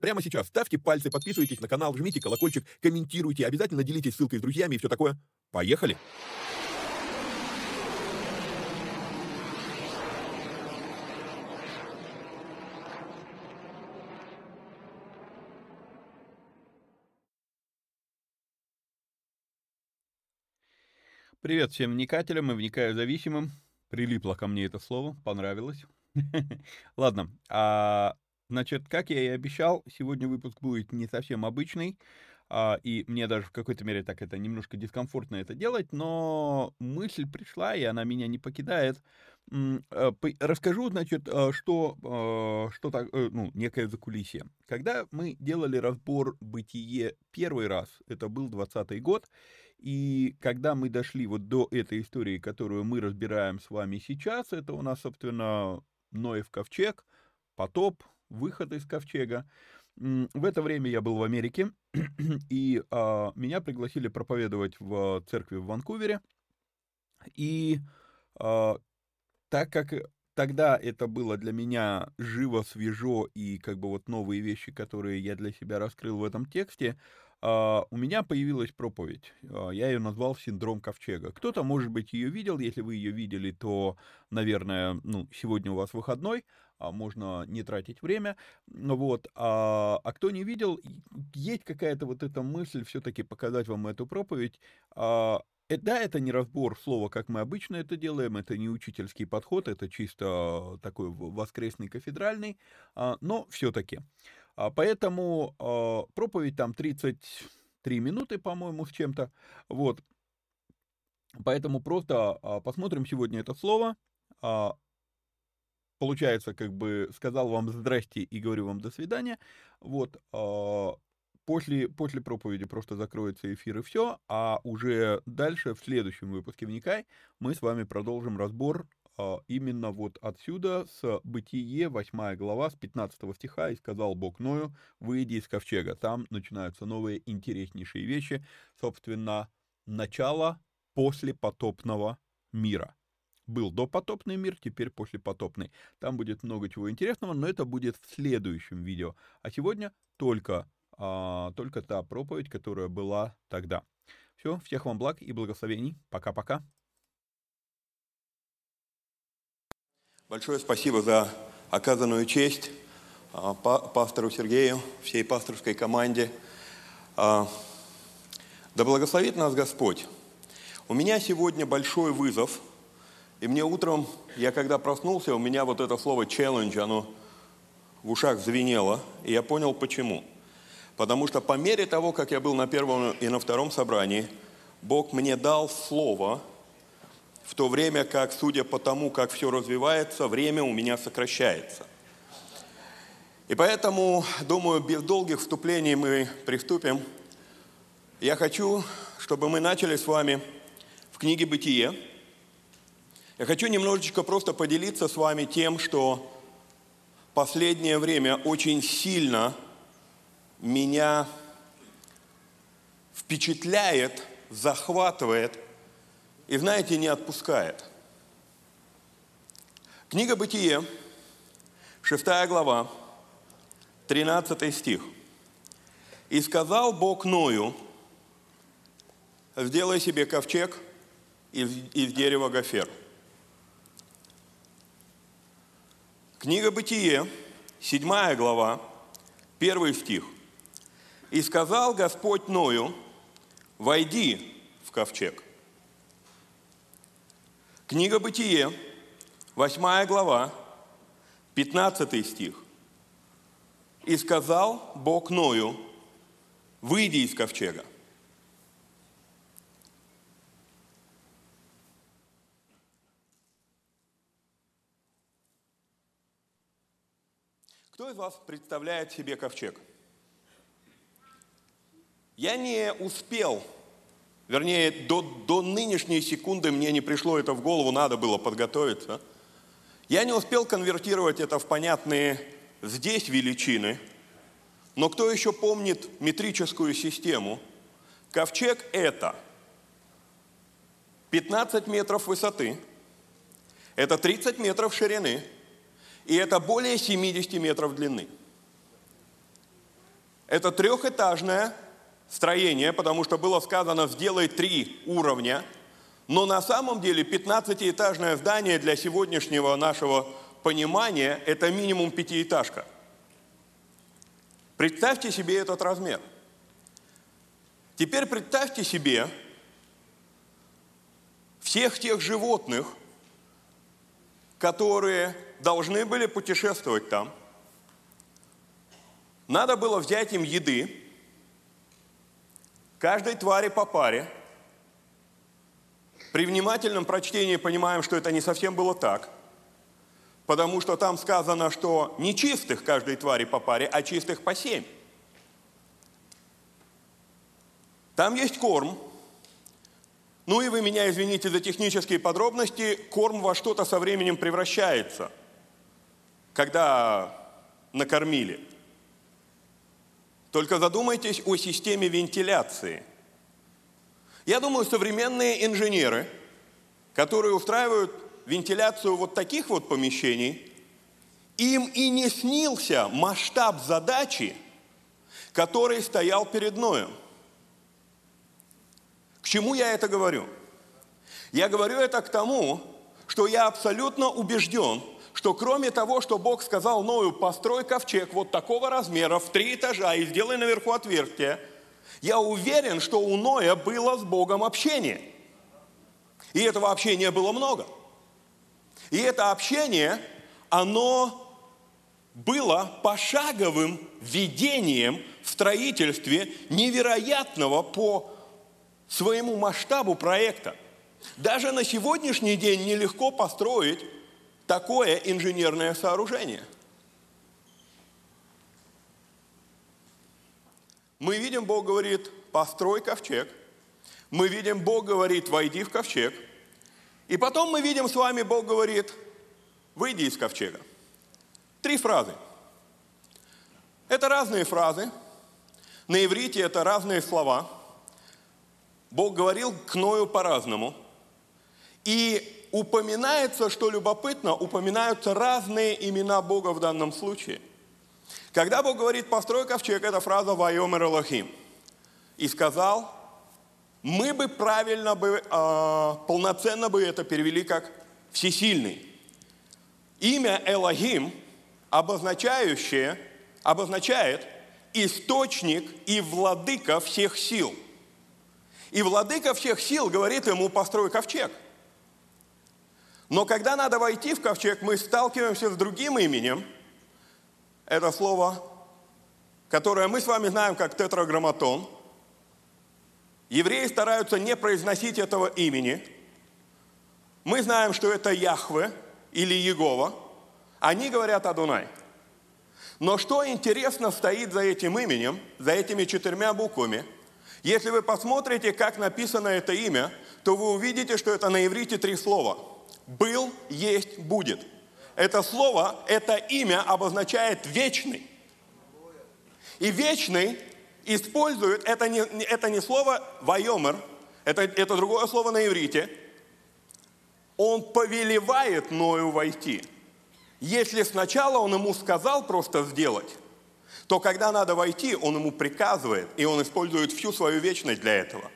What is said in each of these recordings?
прямо сейчас ставьте пальцы, подписывайтесь на канал, жмите колокольчик, комментируйте, обязательно делитесь ссылкой с друзьями и все такое. Поехали! Привет всем вникателям и вникаю зависимым. Прилипло ко мне это слово, понравилось. Ладно, а, значит, как я и обещал, сегодня выпуск будет не совсем обычный, а, и мне даже в какой-то мере так это немножко дискомфортно это делать, но мысль пришла, и она меня не покидает. Э, расскажу, значит, э, что, э, что так, ну, некое закулисье. Когда мы делали разбор «Бытие» первый раз, это был 20 год, и когда мы дошли вот до этой истории, которую мы разбираем с вами сейчас, это у нас, собственно, Ноев ковчег, потоп, выход из ковчега. В это время я был в Америке, и а, меня пригласили проповедовать в церкви в Ванкувере. И а, так как тогда это было для меня живо, свежо и как бы вот новые вещи, которые я для себя раскрыл в этом тексте, у меня появилась проповедь. Uh, я ее назвал «Синдром ковчега». Кто-то, может быть, ее видел. Если вы ее видели, то, наверное, ну, сегодня у вас выходной, а можно не тратить время. Вот. А, а кто не видел, есть какая-то вот эта мысль все-таки показать вам эту проповедь. Uh, да, это не разбор слова, как мы обычно это делаем, это не учительский подход, это чисто такой воскресный кафедральный, но все-таки. А, поэтому а, проповедь там 33 минуты, по-моему, с чем-то. Вот. Поэтому просто а, посмотрим сегодня это слово. Получается, как бы сказал вам здрасте и говорю вам до свидания. Вот. После, после проповеди просто закроется эфир и все, а уже дальше, в следующем выпуске «Вникай», мы с вами продолжим разбор а, именно вот отсюда, с Бытие, 8 глава, с 15 стиха, «И сказал Бог Ною, выйди из ковчега». Там начинаются новые интереснейшие вещи, собственно, начало после потопного мира. Был допотопный мир, теперь послепотопный. Там будет много чего интересного, но это будет в следующем видео. А сегодня только, а, только та проповедь, которая была тогда. Все, всех вам благ и благословений. Пока-пока. Большое спасибо за оказанную честь а, пастору Сергею, всей пасторской команде. А, да благословит нас Господь. У меня сегодня большой вызов, и мне утром, я когда проснулся, у меня вот это слово «челлендж», оно в ушах звенело, и я понял почему. Потому что по мере того, как я был на первом и на втором собрании, Бог мне дал слово – в то время как, судя по тому, как все развивается, время у меня сокращается. И поэтому, думаю, без долгих вступлений мы приступим. Я хочу, чтобы мы начали с вами в книге «Бытие». Я хочу немножечко просто поделиться с вами тем, что последнее время очень сильно меня впечатляет, захватывает и, знаете, не отпускает. Книга «Бытие», 6 глава, 13 стих. «И сказал Бог Ною, сделай себе ковчег из, из дерева гофер». Книга «Бытие», 7 глава, 1 стих. «И сказал Господь Ною, войди в ковчег». Книга Бытие, 8 глава, 15 стих. «И сказал Бог Ною, выйди из ковчега». Кто из вас представляет себе ковчег? Я не успел Вернее, до, до нынешней секунды мне не пришло это в голову, надо было подготовиться. Я не успел конвертировать это в понятные здесь величины, но кто еще помнит метрическую систему? Ковчег – это 15 метров высоты, это 30 метров ширины, и это более 70 метров длины. Это трехэтажная строение, потому что было сказано «сделай три уровня», но на самом деле 15-этажное здание для сегодняшнего нашего понимания – это минимум пятиэтажка. Представьте себе этот размер. Теперь представьте себе всех тех животных, которые должны были путешествовать там. Надо было взять им еды, каждой твари по паре. При внимательном прочтении понимаем, что это не совсем было так, потому что там сказано, что не чистых каждой твари по паре, а чистых по семь. Там есть корм. Ну и вы меня извините за технические подробности, корм во что-то со временем превращается, когда накормили. Только задумайтесь о системе вентиляции. Я думаю, современные инженеры, которые устраивают вентиляцию вот таких вот помещений, им и не снился масштаб задачи, который стоял перед Ноем. К чему я это говорю? Я говорю это к тому, что я абсолютно убежден, что кроме того, что Бог сказал Ною, построй ковчег вот такого размера, в три этажа и сделай наверху отверстие, я уверен, что у Ноя было с Богом общение. И этого общения было много. И это общение, оно было пошаговым видением в строительстве невероятного по своему масштабу проекта. Даже на сегодняшний день нелегко построить такое инженерное сооружение. Мы видим, Бог говорит, построй ковчег. Мы видим, Бог говорит, войди в ковчег. И потом мы видим с вами, Бог говорит, выйди из ковчега. Три фразы. Это разные фразы. На иврите это разные слова. Бог говорил к Ною по-разному. И упоминается, что любопытно, упоминаются разные имена Бога в данном случае. Когда Бог говорит «построй ковчег», это фраза «Вайомер Элохим». И сказал, мы бы правильно бы, э, полноценно бы это перевели как «всесильный». Имя Элохим, обозначающее, обозначает источник и владыка всех сил. И владыка всех сил говорит ему «построй ковчег». Но когда надо войти в ковчег, мы сталкиваемся с другим именем. Это слово, которое мы с вами знаем как тетраграмматон – Евреи стараются не произносить этого имени. Мы знаем, что это Яхве или Егова. Они говорят Адунай. Но что интересно стоит за этим именем, за этими четырьмя буквами? Если вы посмотрите, как написано это имя, то вы увидите, что это на иврите три слова. «Был, есть, будет». Это слово, это имя обозначает вечный. И вечный используют, это не, это не слово «вайомер», это, это другое слово на иврите. Он повелевает Ною войти. Если сначала он ему сказал просто сделать, то когда надо войти, он ему приказывает, и он использует всю свою вечность для этого.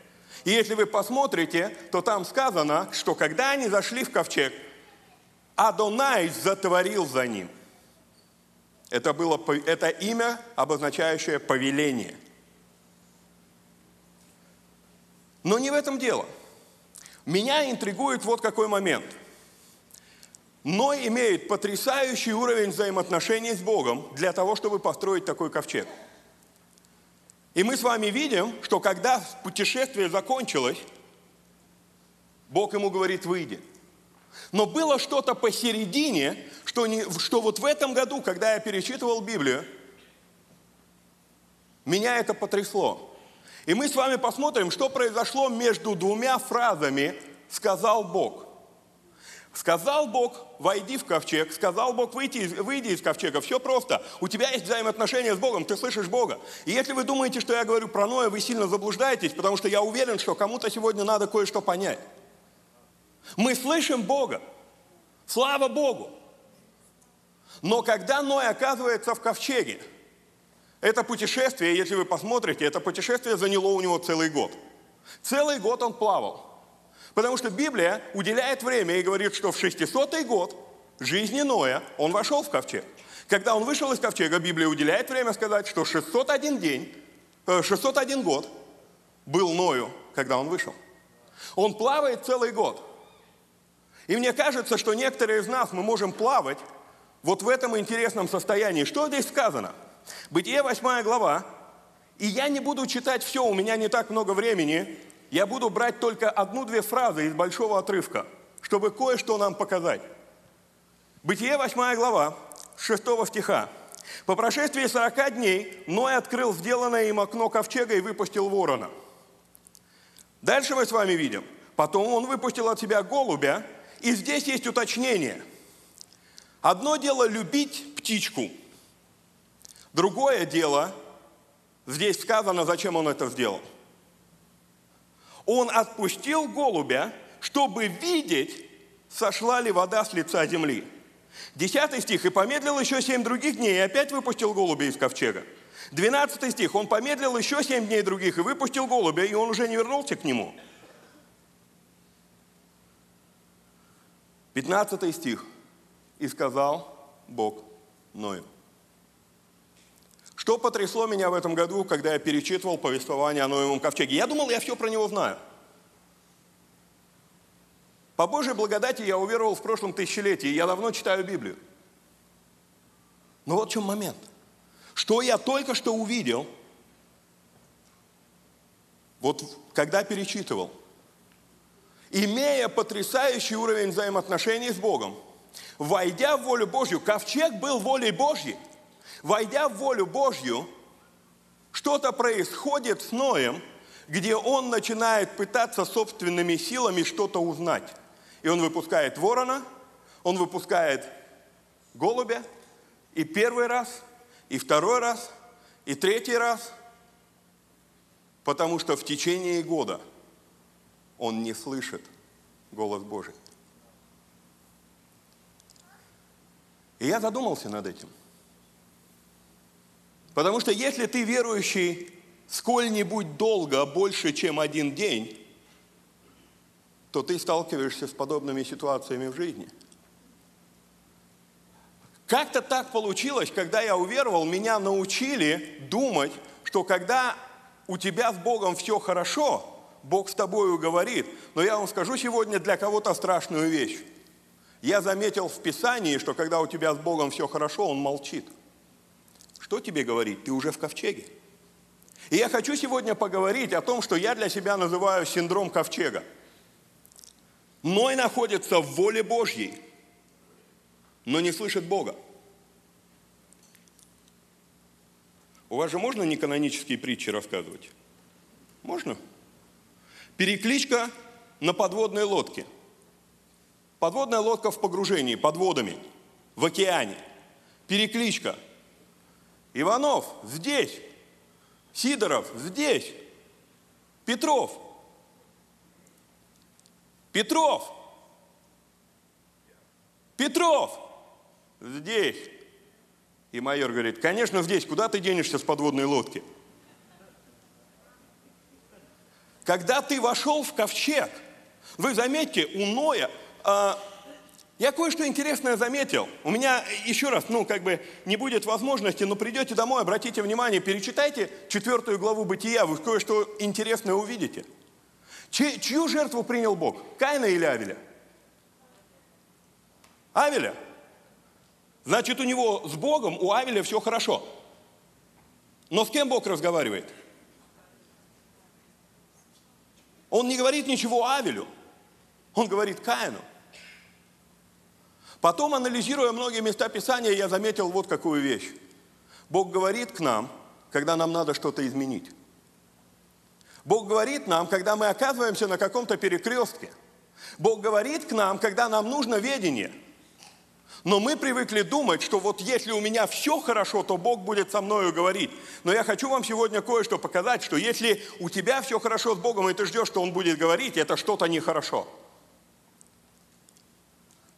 И если вы посмотрите, то там сказано, что когда они зашли в ковчег, Адонай затворил за ним. Это, было, это имя, обозначающее повеление – Но не в этом дело. Меня интригует вот какой момент. Ной имеет потрясающий уровень взаимоотношений с Богом для того, чтобы построить такой ковчег. И мы с вами видим, что когда путешествие закончилось, Бог ему говорит, выйди. Но было что-то посередине, что, не, что вот в этом году, когда я перечитывал Библию, меня это потрясло. И мы с вами посмотрим, что произошло между двумя фразами «сказал Бог». Сказал Бог, войди в ковчег. Сказал Бог, выйди, выйди из ковчега. Все просто. У тебя есть взаимоотношения с Богом, ты слышишь Бога. И если вы думаете, что я говорю про Ноя, вы сильно заблуждаетесь, потому что я уверен, что кому-то сегодня надо кое-что понять. Мы слышим Бога. Слава Богу. Но когда Ной оказывается в ковчеге, это путешествие, если вы посмотрите, это путешествие заняло у него целый год. Целый год он плавал. Потому что Библия уделяет время и говорит, что в 600 год жизни Ноя он вошел в ковчег. Когда он вышел из ковчега, Библия уделяет время сказать, что 601 день, 601 э, год был Ною, когда он вышел. Он плавает целый год. И мне кажется, что некоторые из нас мы можем плавать вот в этом интересном состоянии. Что здесь сказано? Бытие 8 глава. И я не буду читать все, у меня не так много времени. Я буду брать только одну-две фразы из большого отрывка, чтобы кое-что нам показать. Бытие 8 глава, 6 стиха. По прошествии 40 дней Ной открыл сделанное им окно ковчега и выпустил ворона. Дальше мы с вами видим. Потом он выпустил от себя голубя, и здесь есть уточнение. Одно дело любить птичку – Другое дело, здесь сказано, зачем он это сделал. Он отпустил голубя, чтобы видеть, сошла ли вода с лица земли. Десятый стих. «И помедлил еще семь других дней, и опять выпустил голубя из ковчега». Двенадцатый стих. «Он помедлил еще семь дней других, и выпустил голубя, и он уже не вернулся к нему». Пятнадцатый стих. «И сказал Бог Ною». Что потрясло меня в этом году, когда я перечитывал повествование о Ноевом ковчеге? Я думал, я все про него знаю. По Божьей благодати я уверовал в прошлом тысячелетии, я давно читаю Библию. Но вот в чем момент. Что я только что увидел, вот когда перечитывал, имея потрясающий уровень взаимоотношений с Богом, войдя в волю Божью, ковчег был волей Божьей – Войдя в волю Божью, что-то происходит с Ноем, где он начинает пытаться собственными силами что-то узнать. И он выпускает ворона, он выпускает голубя, и первый раз, и второй раз, и третий раз, потому что в течение года он не слышит голос Божий. И я задумался над этим. Потому что если ты верующий сколь-нибудь долго, больше, чем один день, то ты сталкиваешься с подобными ситуациями в жизни. Как-то так получилось, когда я уверовал, меня научили думать, что когда у тебя с Богом все хорошо, Бог с тобою говорит. Но я вам скажу сегодня для кого-то страшную вещь. Я заметил в Писании, что когда у тебя с Богом все хорошо, Он молчит. Что тебе говорить? Ты уже в ковчеге. И я хочу сегодня поговорить о том, что я для себя называю синдром ковчега. Ной находится в воле Божьей, но не слышит Бога. У вас же можно неканонические притчи рассказывать? Можно? Перекличка на подводной лодке. Подводная лодка в погружении, под водами, в океане. Перекличка. Иванов здесь. Сидоров здесь. Петров. Петров. Петров. Здесь. И майор говорит, конечно, здесь, куда ты денешься с подводной лодки? Когда ты вошел в ковчег, вы заметьте, у Ноя, а, я кое-что интересное заметил. У меня, еще раз, ну, как бы не будет возможности, но придете домой, обратите внимание, перечитайте четвертую главу Бытия, вы кое-что интересное увидите. Чь, чью жертву принял Бог? Каина или Авеля? Авеля. Значит, у него с Богом, у Авеля все хорошо. Но с кем Бог разговаривает? Он не говорит ничего Авелю. Он говорит Каину. Потом, анализируя многие места Писания, я заметил вот какую вещь. Бог говорит к нам, когда нам надо что-то изменить. Бог говорит нам, когда мы оказываемся на каком-то перекрестке. Бог говорит к нам, когда нам нужно ведение – но мы привыкли думать, что вот если у меня все хорошо, то Бог будет со мною говорить. Но я хочу вам сегодня кое-что показать, что если у тебя все хорошо с Богом, и ты ждешь, что Он будет говорить, это что-то нехорошо.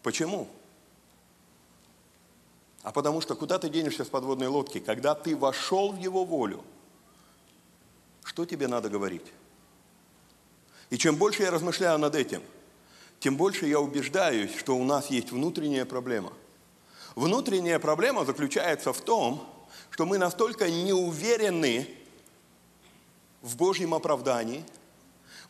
Почему? А потому что куда ты денешься с подводной лодки? Когда ты вошел в Его волю, что тебе надо говорить? И чем больше я размышляю над этим – тем больше я убеждаюсь, что у нас есть внутренняя проблема. Внутренняя проблема заключается в том, что мы настолько не уверены в Божьем оправдании,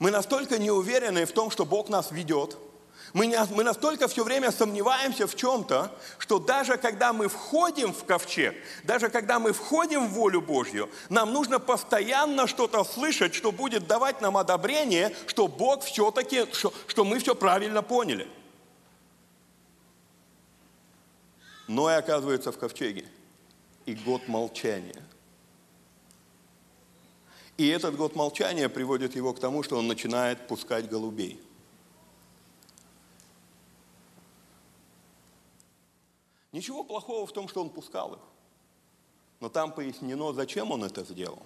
мы настолько не уверены в том, что Бог нас ведет – мы, не, мы настолько все время сомневаемся в чем-то, что даже когда мы входим в ковчег, даже когда мы входим в волю Божью, нам нужно постоянно что-то слышать, что будет давать нам одобрение, что Бог все-таки, что, что мы все правильно поняли. Но и оказывается в ковчеге. И год молчания. И этот год молчания приводит его к тому, что он начинает пускать голубей – Ничего плохого в том, что он пускал их. Но там пояснено, зачем он это сделал.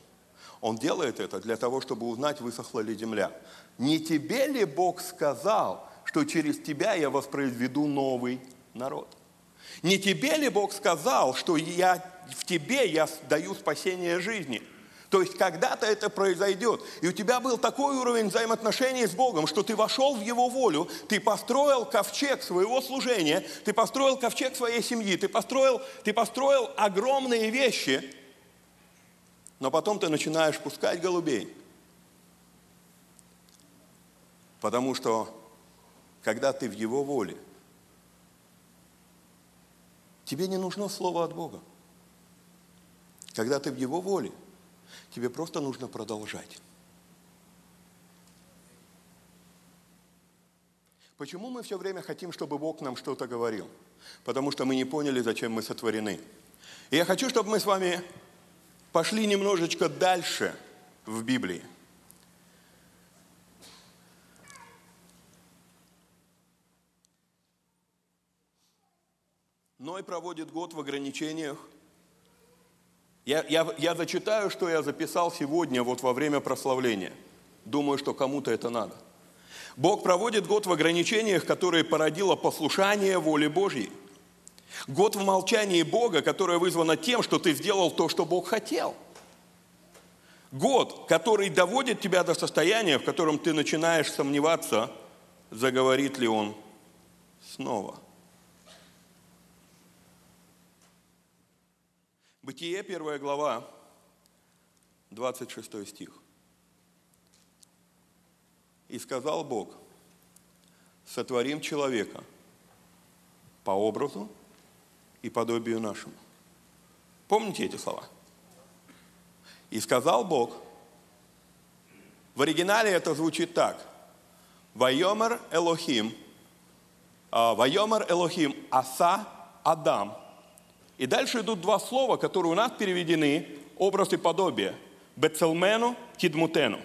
Он делает это для того, чтобы узнать, высохла ли земля. Не тебе ли Бог сказал, что через тебя я воспроизведу новый народ? Не тебе ли Бог сказал, что я, в тебе я даю спасение жизни – то есть когда-то это произойдет. И у тебя был такой уровень взаимоотношений с Богом, что ты вошел в Его волю, ты построил ковчег своего служения, ты построил ковчег своей семьи, ты построил, ты построил огромные вещи, но потом ты начинаешь пускать голубей. Потому что когда ты в Его воле, тебе не нужно слово от Бога. Когда ты в Его воле – Тебе просто нужно продолжать. Почему мы все время хотим, чтобы Бог нам что-то говорил? Потому что мы не поняли, зачем мы сотворены. И я хочу, чтобы мы с вами пошли немножечко дальше в Библии. Ной проводит год в ограничениях, я, я, я зачитаю, что я записал сегодня вот во время прославления. Думаю, что кому-то это надо. Бог проводит год в ограничениях, которые породило послушание воле Божьей. Год в молчании Бога, которое вызвано тем, что ты сделал то, что Бог хотел. Год, который доводит тебя до состояния, в котором ты начинаешь сомневаться, заговорит ли Он снова. Бытие, первая глава, 26 стих. И сказал Бог, сотворим человека по образу и подобию нашему. Помните эти слова? И сказал Бог, в оригинале это звучит так. Вайомер Элохим, а, Вайомер Элохим Аса Адам. И дальше идут два слова, которые у нас переведены образ и подобие. Бецелмену, Кидмутену.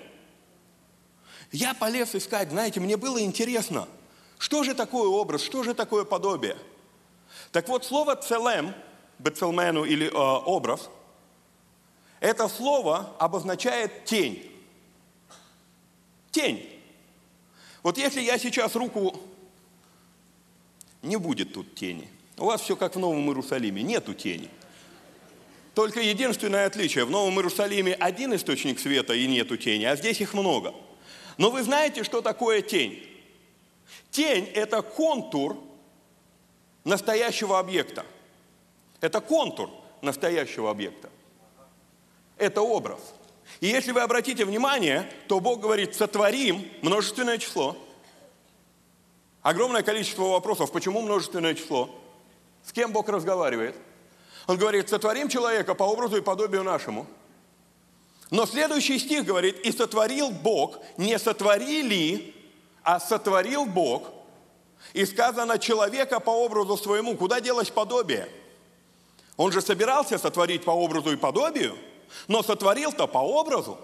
Я полез искать, знаете, мне было интересно, что же такое образ, что же такое подобие – так вот, слово «целем», «бецелмену» или э, «образ», это слово обозначает тень. Тень. Вот если я сейчас руку... Не будет тут тени. У вас все как в Новом Иерусалиме, нету тени. Только единственное отличие. В Новом Иерусалиме один источник света и нету тени, а здесь их много. Но вы знаете, что такое тень? Тень – это контур настоящего объекта. Это контур настоящего объекта. Это образ. И если вы обратите внимание, то Бог говорит, сотворим множественное число. Огромное количество вопросов, почему множественное число? С кем Бог разговаривает? Он говорит, сотворим человека по образу и подобию нашему. Но следующий стих говорит, и сотворил Бог, не сотворили, а сотворил Бог – и сказано человека по образу своему. Куда делось подобие? Он же собирался сотворить по образу и подобию, но сотворил-то по образу.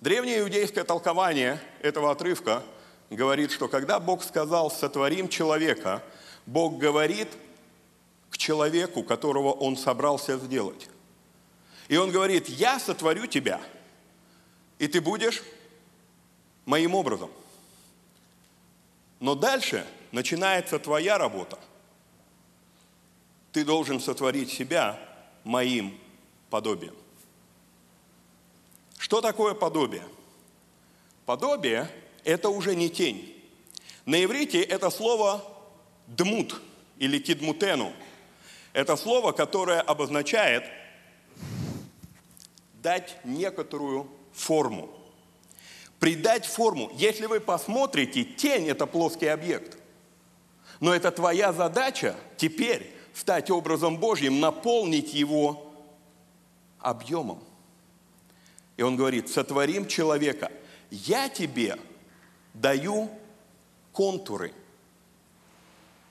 Древнее иудейское толкование этого отрывка говорит, что когда Бог сказал «сотворим человека», Бог говорит к человеку, которого Он собрался сделать. И Он говорит, я сотворю тебя, и ты будешь моим образом. Но дальше начинается твоя работа. Ты должен сотворить себя моим подобием. Что такое подобие? Подобие – это уже не тень. На иврите это слово «дмут» или «кидмутену». Это слово, которое обозначает дать некоторую форму – придать форму. Если вы посмотрите, тень – это плоский объект. Но это твоя задача теперь стать образом Божьим, наполнить его объемом. И он говорит, сотворим человека. Я тебе даю контуры,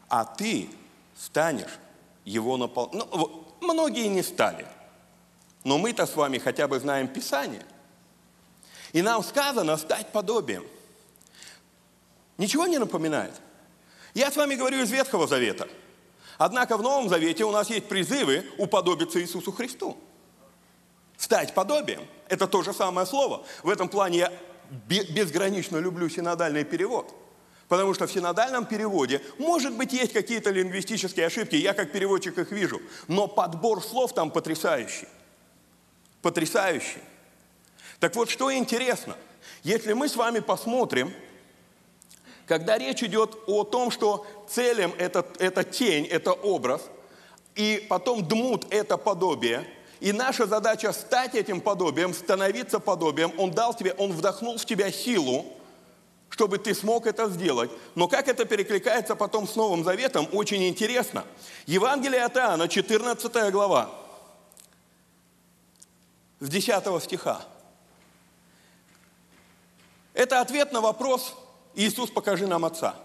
а ты станешь его наполнять. Ну, многие не стали. Но мы-то с вами хотя бы знаем Писание. И нам сказано стать подобием. Ничего не напоминает? Я с вами говорю из Ветхого Завета. Однако в Новом Завете у нас есть призывы уподобиться Иисусу Христу. Стать подобием. Это то же самое слово. В этом плане я безгранично люблю синодальный перевод. Потому что в синодальном переводе, может быть, есть какие-то лингвистические ошибки, я как переводчик их вижу, но подбор слов там потрясающий. Потрясающий. Так вот, что интересно, если мы с вами посмотрим, когда речь идет о том, что целям это, это тень, это образ, и потом дмут – это подобие, и наша задача стать этим подобием, становиться подобием. Он дал тебе, он вдохнул в тебя силу, чтобы ты смог это сделать. Но как это перекликается потом с Новым Заветом, очень интересно. Евангелие от Иоанна, 14 глава, с 10 стиха. Это ответ на вопрос «Иисус, покажи нам Отца».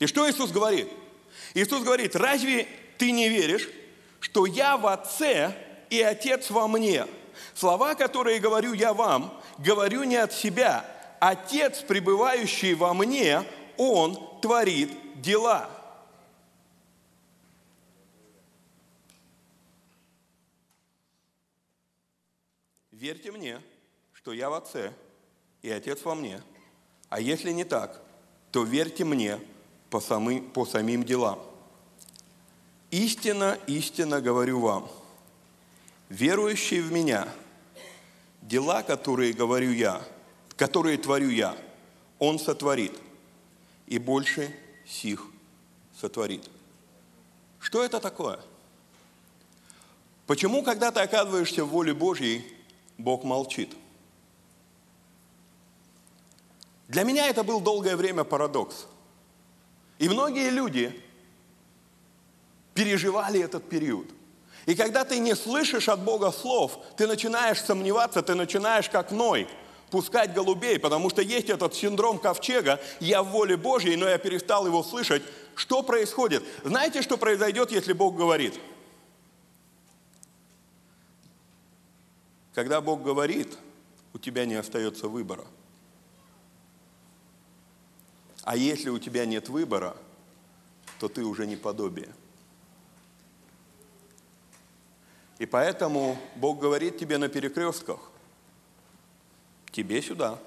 И что Иисус говорит? Иисус говорит, разве ты не веришь, что я в Отце и Отец во мне? Слова, которые говорю я вам, говорю не от себя. Отец, пребывающий во мне, Он творит дела. Верьте мне, что я в Отце, и Отец во мне. А если не так, то верьте мне по, самы, по самим делам. Истинно, истинно говорю вам, верующий в меня, дела, которые говорю я, которые творю я, он сотворит, и больше сих сотворит. Что это такое? Почему, когда ты оказываешься в воле Божьей, Бог молчит? Для меня это был долгое время парадокс. И многие люди переживали этот период. И когда ты не слышишь от Бога слов, ты начинаешь сомневаться, ты начинаешь как Ной пускать голубей, потому что есть этот синдром ковчега, я в воле Божьей, но я перестал его слышать. Что происходит? Знаете, что произойдет, если Бог говорит? Когда Бог говорит, у тебя не остается выбора. А если у тебя нет выбора, то ты уже не подобие. И поэтому Бог говорит тебе на перекрестках, тебе сюда.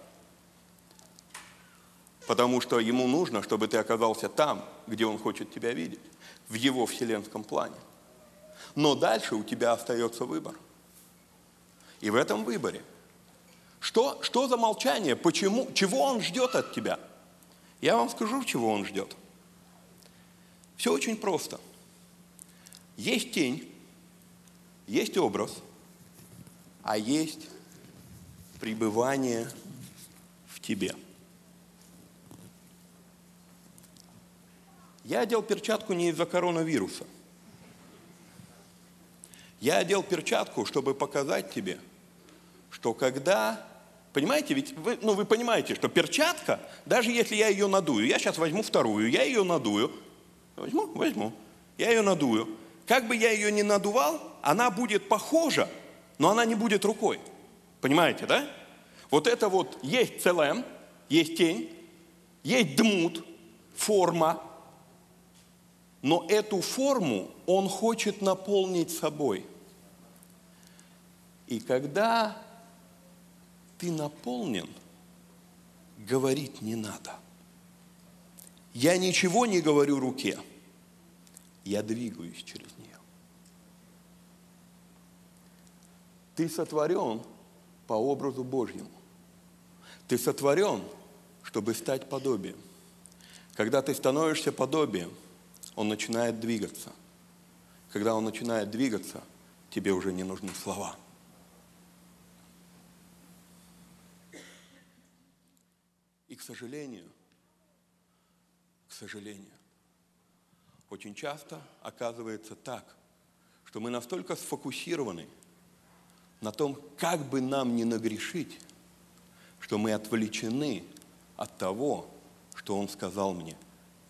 Потому что Ему нужно, чтобы ты оказался там, где Он хочет тебя видеть, в Его вселенском плане. Но дальше у тебя остается выбор. И в этом выборе. Что, что за молчание? Почему? Чего Он ждет от тебя? Я вам скажу, чего Он ждет. Все очень просто. Есть тень, есть образ, а есть пребывание в тебе. Я одел перчатку не из-за коронавируса. Я одел перчатку, чтобы показать тебе, что когда... Понимаете, ведь вы, ну, вы понимаете, что перчатка, даже если я ее надую, я сейчас возьму вторую, я ее надую, возьму, возьму, я ее надую, как бы я ее ни надувал, она будет похожа, но она не будет рукой. Понимаете, да? Вот это вот есть целем, есть тень, есть дмут, форма, но эту форму он хочет наполнить собой. И когда ты наполнен, говорить не надо. Я ничего не говорю руке, я двигаюсь через Ты сотворен по образу Божьему. Ты сотворен, чтобы стать подобием. Когда ты становишься подобием, он начинает двигаться. Когда он начинает двигаться, тебе уже не нужны слова. И, к сожалению, к сожалению, очень часто оказывается так, что мы настолько сфокусированы – на том, как бы нам не нагрешить, что мы отвлечены от того, что Он сказал мне,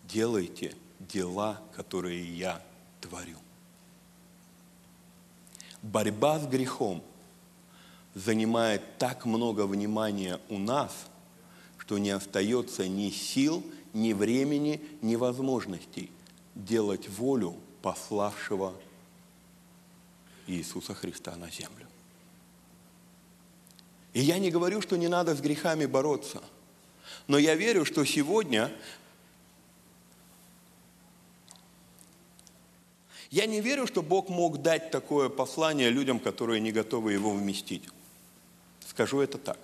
делайте дела, которые я творю. Борьба с грехом занимает так много внимания у нас, что не остается ни сил, ни времени, ни возможностей делать волю пославшего Иисуса Христа на землю. И я не говорю, что не надо с грехами бороться. Но я верю, что сегодня Я не верю, что Бог мог дать такое послание людям, которые не готовы его вместить. Скажу это так.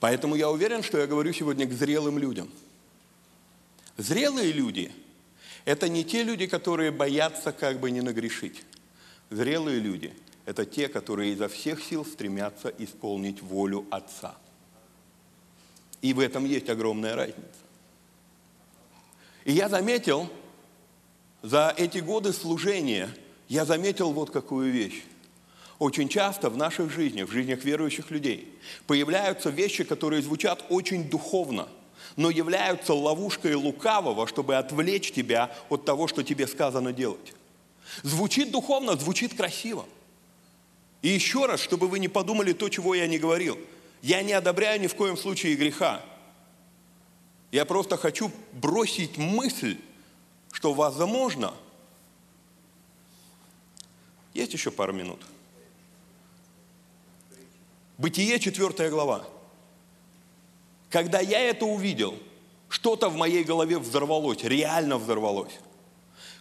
Поэтому я уверен, что я говорю сегодня к зрелым людям. Зрелые люди – это не те люди, которые боятся как бы не нагрешить. Зрелые люди – это те, которые изо всех сил стремятся исполнить волю Отца. И в этом есть огромная разница. И я заметил, за эти годы служения, я заметил вот какую вещь. Очень часто в наших жизнях, в жизнях верующих людей, появляются вещи, которые звучат очень духовно, но являются ловушкой лукавого, чтобы отвлечь тебя от того, что тебе сказано делать. Звучит духовно, звучит красиво. И еще раз, чтобы вы не подумали то, чего я не говорил. Я не одобряю ни в коем случае греха. Я просто хочу бросить мысль, что возможно... Есть еще пару минут? Бытие, 4 глава. Когда я это увидел, что-то в моей голове взорвалось, реально взорвалось.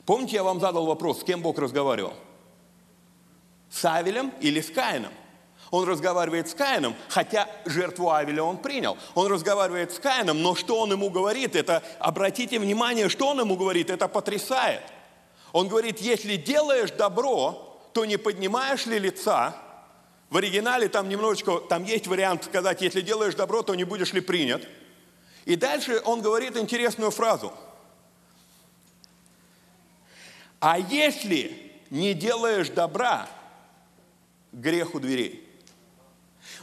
Помните, я вам задал вопрос, с кем Бог разговаривал? С Авелем или с Каином? Он разговаривает с Каином, хотя жертву Авеля он принял. Он разговаривает с Каином, но что он ему говорит? Это, обратите внимание, что он ему говорит, это потрясает. Он говорит, если делаешь добро, то не поднимаешь ли лица? В оригинале там немножечко, там есть вариант сказать, если делаешь добро, то не будешь ли принят? И дальше он говорит интересную фразу. А если не делаешь добра, грех у дверей.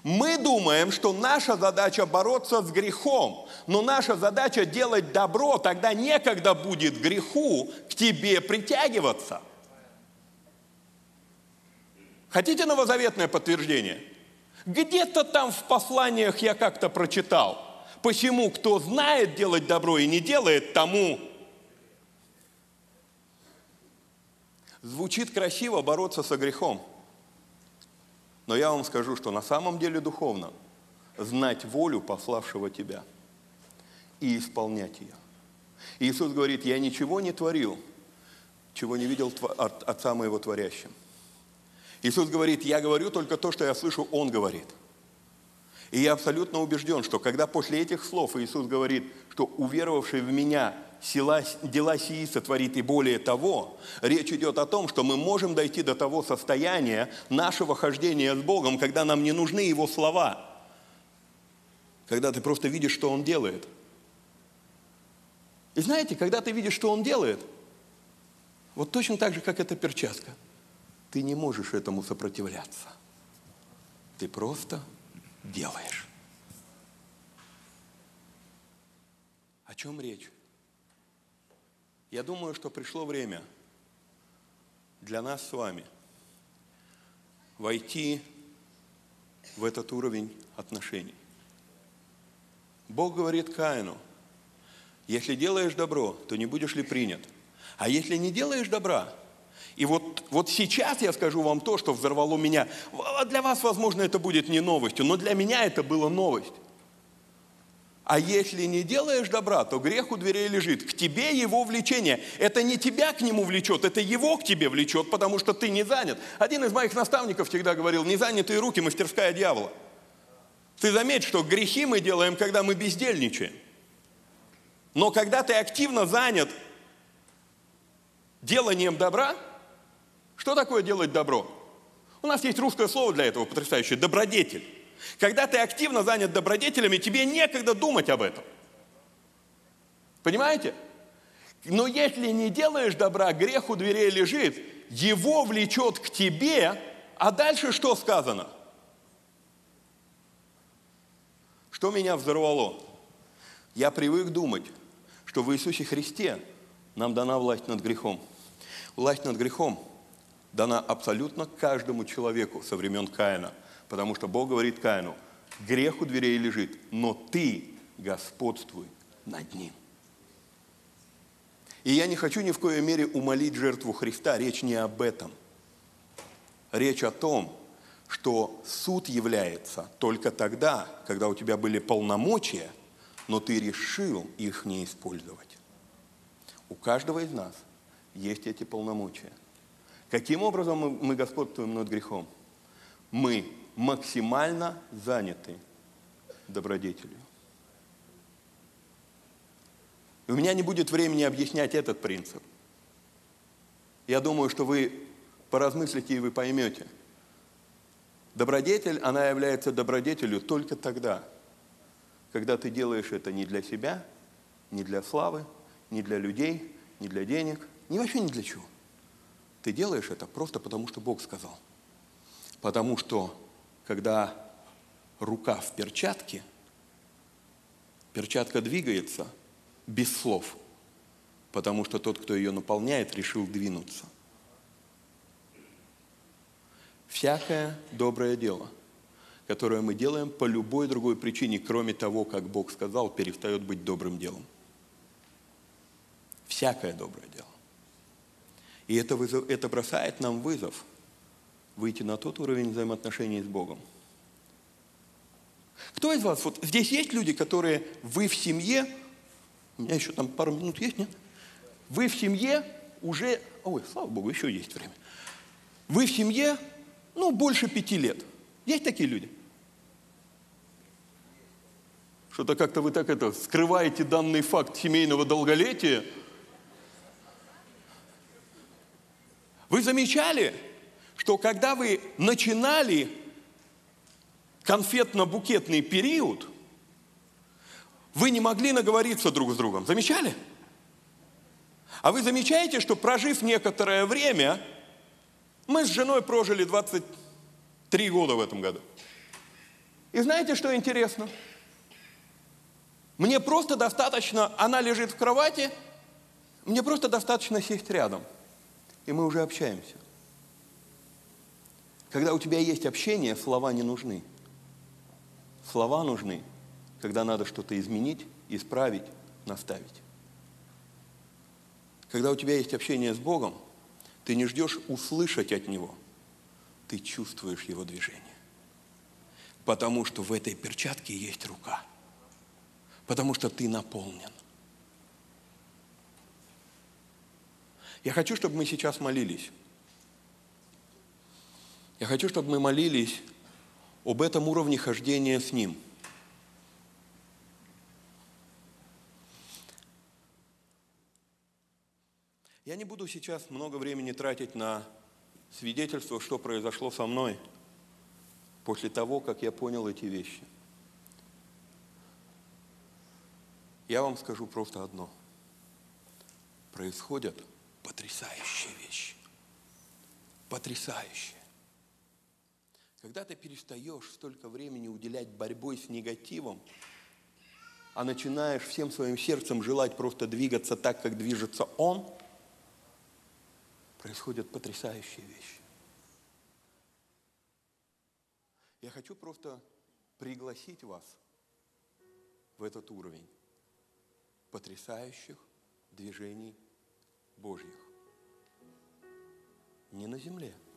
Мы думаем, что наша задача бороться с грехом, но наша задача делать добро, тогда некогда будет греху к тебе притягиваться. Хотите новозаветное подтверждение? Где-то там в посланиях я как-то прочитал. Почему кто знает делать добро и не делает, тому Звучит красиво бороться со грехом. Но я вам скажу, что на самом деле духовно знать волю пославшего тебя и исполнять ее. Иисус говорит, я ничего не творил, чего не видел от Отца моего творящим. Иисус говорит, я говорю только то, что я слышу, Он говорит. И я абсолютно убежден, что когда после этих слов Иисус говорит, что уверовавший в Меня дела сии сотворит и более того, речь идет о том, что мы можем дойти до того состояния нашего хождения с Богом, когда нам не нужны Его слова, когда ты просто видишь, что Он делает. И знаете, когда ты видишь, что Он делает, вот точно так же, как эта перчатка, ты не можешь этому сопротивляться. Ты просто делаешь. О чем речь? Я думаю, что пришло время для нас с вами войти в этот уровень отношений. Бог говорит Каину, если делаешь добро, то не будешь ли принят. А если не делаешь добра, и вот, вот сейчас я скажу вам то, что взорвало меня. Для вас, возможно, это будет не новостью, но для меня это было новость. А если не делаешь добра, то грех у дверей лежит. К тебе его влечение. Это не тебя к нему влечет, это его к тебе влечет, потому что ты не занят. Один из моих наставников всегда говорил, незанятые руки – мастерская дьявола. Ты заметь, что грехи мы делаем, когда мы бездельничаем. Но когда ты активно занят деланием добра, что такое делать добро? У нас есть русское слово для этого потрясающее – добродетель. Когда ты активно занят добродетелями, тебе некогда думать об этом. Понимаете? Но если не делаешь добра, грех у дверей лежит, его влечет к тебе, а дальше что сказано? Что меня взорвало? Я привык думать, что в Иисусе Христе нам дана власть над грехом. Власть над грехом дана абсолютно каждому человеку со времен Каина – Потому что Бог говорит Каину, грех у дверей лежит, но ты господствуй над ним. И я не хочу ни в коей мере умолить жертву Христа. Речь не об этом. Речь о том, что суд является только тогда, когда у тебя были полномочия, но ты решил их не использовать. У каждого из нас есть эти полномочия. Каким образом мы, господствуем над грехом? Мы максимально заняты добродетелью. И у меня не будет времени объяснять этот принцип. Я думаю, что вы поразмыслите и вы поймете. Добродетель, она является добродетелью только тогда, когда ты делаешь это не для себя, не для славы, не для людей, не для денег, не вообще ни для чего. Ты делаешь это просто потому, что Бог сказал. Потому что когда рука в перчатке, перчатка двигается без слов, потому что тот, кто ее наполняет, решил двинуться. Всякое доброе дело, которое мы делаем по любой другой причине, кроме того, как Бог сказал, перестает быть добрым делом. Всякое доброе дело. И это, вызов, это бросает нам вызов выйти на тот уровень взаимоотношений с Богом. Кто из вас, вот здесь есть люди, которые вы в семье, у меня еще там пару минут есть, нет? Вы в семье уже, ой, слава Богу, еще есть время. Вы в семье, ну, больше пяти лет. Есть такие люди? Что-то как-то вы так это скрываете данный факт семейного долголетия. Вы замечали, что когда вы начинали конфетно-букетный период, вы не могли наговориться друг с другом. Замечали? А вы замечаете, что прожив некоторое время, мы с женой прожили 23 года в этом году. И знаете, что интересно? Мне просто достаточно, она лежит в кровати, мне просто достаточно сесть рядом, и мы уже общаемся. Когда у тебя есть общение, слова не нужны. Слова нужны, когда надо что-то изменить, исправить, наставить. Когда у тебя есть общение с Богом, ты не ждешь услышать от Него, ты чувствуешь Его движение. Потому что в этой перчатке есть рука. Потому что ты наполнен. Я хочу, чтобы мы сейчас молились. Я хочу, чтобы мы молились об этом уровне хождения с Ним. Я не буду сейчас много времени тратить на свидетельство, что произошло со мной после того, как я понял эти вещи. Я вам скажу просто одно. Происходят потрясающие вещи. Потрясающие. Когда ты перестаешь столько времени уделять борьбой с негативом, а начинаешь всем своим сердцем желать просто двигаться так, как движется он, происходят потрясающие вещи. Я хочу просто пригласить вас в этот уровень потрясающих движений Божьих. Не на земле –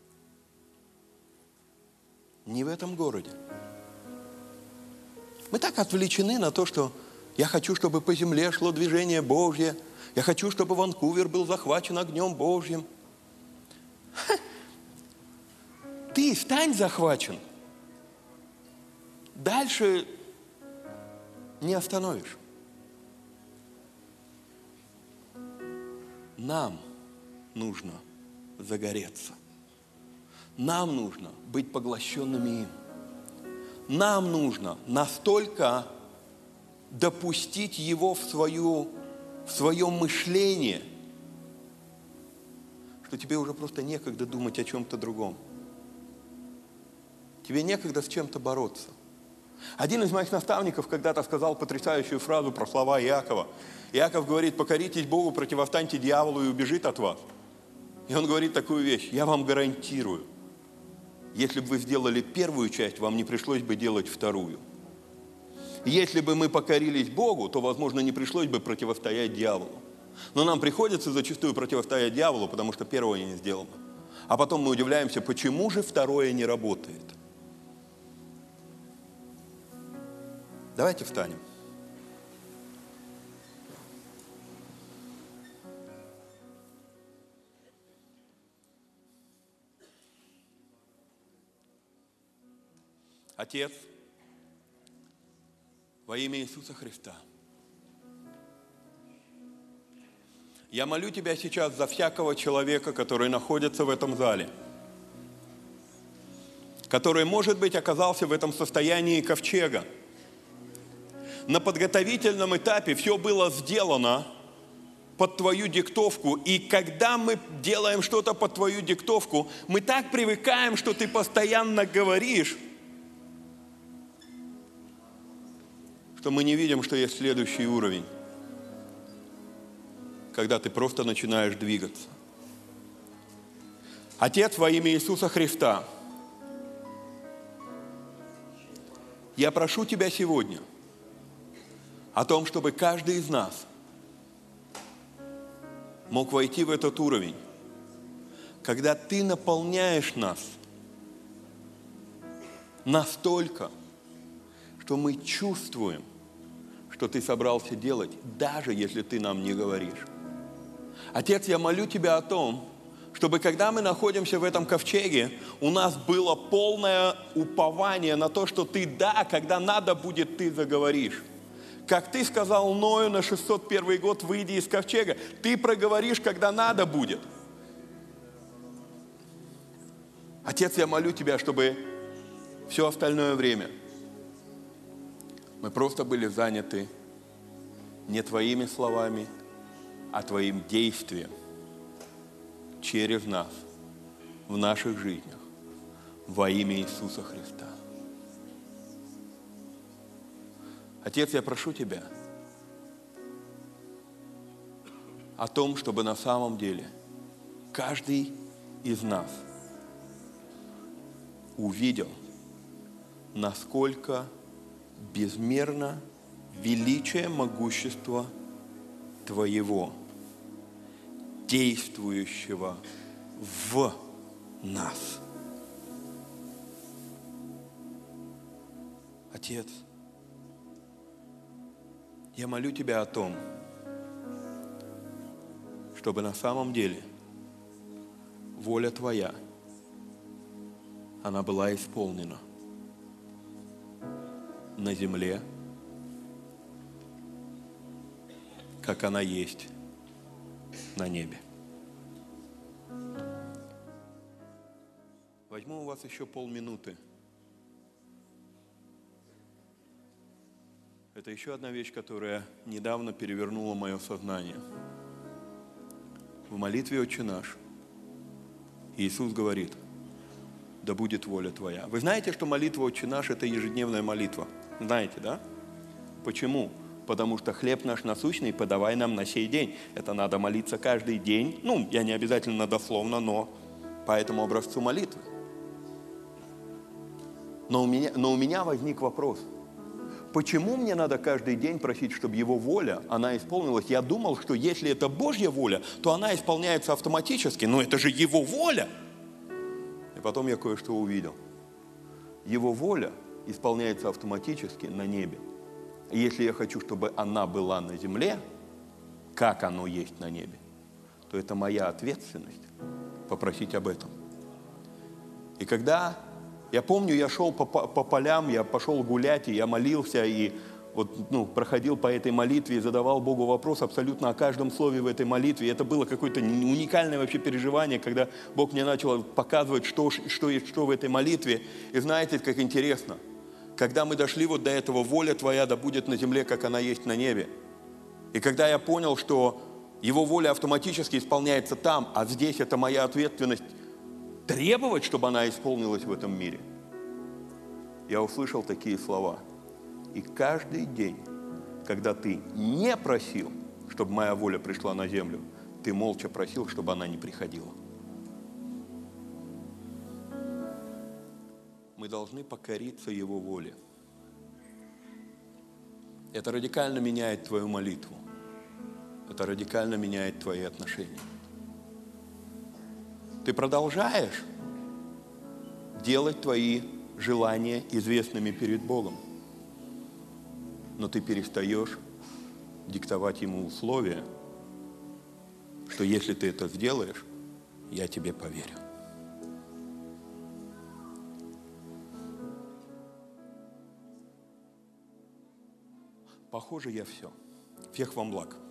не в этом городе. Мы так отвлечены на то, что я хочу, чтобы по земле шло движение Божье. Я хочу, чтобы Ванкувер был захвачен огнем Божьим. Ты стань захвачен. Дальше не остановишь. Нам нужно загореться. Нам нужно быть поглощенными им. Нам нужно настолько допустить его в, свою, в свое мышление, что тебе уже просто некогда думать о чем-то другом. Тебе некогда с чем-то бороться. Один из моих наставников когда-то сказал потрясающую фразу про слова Иакова. Иаков говорит, покоритесь Богу, противостаньте дьяволу и убежит от вас. И он говорит такую вещь, я вам гарантирую, если бы вы сделали первую часть, вам не пришлось бы делать вторую. Если бы мы покорились Богу, то, возможно, не пришлось бы противостоять дьяволу. Но нам приходится зачастую противостоять дьяволу, потому что первое не сделано. А потом мы удивляемся, почему же второе не работает. Давайте встанем. Отец, во имя Иисуса Христа, я молю Тебя сейчас за всякого человека, который находится в этом зале, который, может быть, оказался в этом состоянии ковчега. На подготовительном этапе все было сделано под твою диктовку. И когда мы делаем что-то под твою диктовку, мы так привыкаем, что ты постоянно говоришь, что мы не видим, что есть следующий уровень, когда ты просто начинаешь двигаться. Отец во имя Иисуса Христа, Я прошу Тебя сегодня о том, чтобы каждый из нас мог войти в этот уровень, когда Ты наполняешь нас настолько, что мы чувствуем, что Ты собрался делать, даже если Ты нам не говоришь. Отец, я молю Тебя о том, чтобы когда мы находимся в этом ковчеге, у нас было полное упование на то, что Ты да, когда надо будет, Ты заговоришь. Как Ты сказал Ною на 601 год, выйди из ковчега, Ты проговоришь, когда надо будет. Отец, я молю Тебя, чтобы все остальное время мы просто были заняты не Твоими словами, а Твоим действием через нас в наших жизнях во имя Иисуса Христа. Отец, я прошу Тебя о том, чтобы на самом деле каждый из нас увидел, насколько безмерно величие могущества Твоего, действующего в нас. Отец, я молю Тебя о том, чтобы на самом деле воля Твоя, она была исполнена на земле, как она есть на небе. Возьму у вас еще полминуты. Это еще одна вещь, которая недавно перевернула мое сознание. В молитве «Отче наш» Иисус говорит, да будет воля Твоя. Вы знаете, что молитва «Отче наш» – это ежедневная молитва? Знаете, да? Почему? Потому что хлеб наш насущный подавай нам на сей день. Это надо молиться каждый день. Ну, я не обязательно дословно, но по этому образцу молитвы. Но у меня, но у меня возник вопрос – Почему мне надо каждый день просить, чтобы Его воля, она исполнилась? Я думал, что если это Божья воля, то она исполняется автоматически. Но это же Его воля. И потом я кое-что увидел. Его воля исполняется автоматически на небе. И если я хочу, чтобы она была на земле, как оно есть на небе, то это моя ответственность попросить об этом. И когда я помню, я шел по, по, полям, я пошел гулять, и я молился, и вот, ну, проходил по этой молитве и задавал Богу вопрос абсолютно о каждом слове в этой молитве. И это было какое-то уникальное вообще переживание, когда Бог мне начал показывать, что, что что в этой молитве. И знаете, как интересно, когда мы дошли вот до этого, воля Твоя да будет на земле, как она есть на небе. И когда я понял, что Его воля автоматически исполняется там, а здесь это моя ответственность требовать, чтобы она исполнилась в этом мире. Я услышал такие слова. И каждый день, когда ты не просил, чтобы моя воля пришла на землю, ты молча просил, чтобы она не приходила. Мы должны покориться Его воле. Это радикально меняет твою молитву. Это радикально меняет твои отношения. Ты продолжаешь делать твои желания известными перед Богом. Но ты перестаешь диктовать ему условия, что если ты это сделаешь, я тебе поверю. Похоже, я все. Всех вам благ.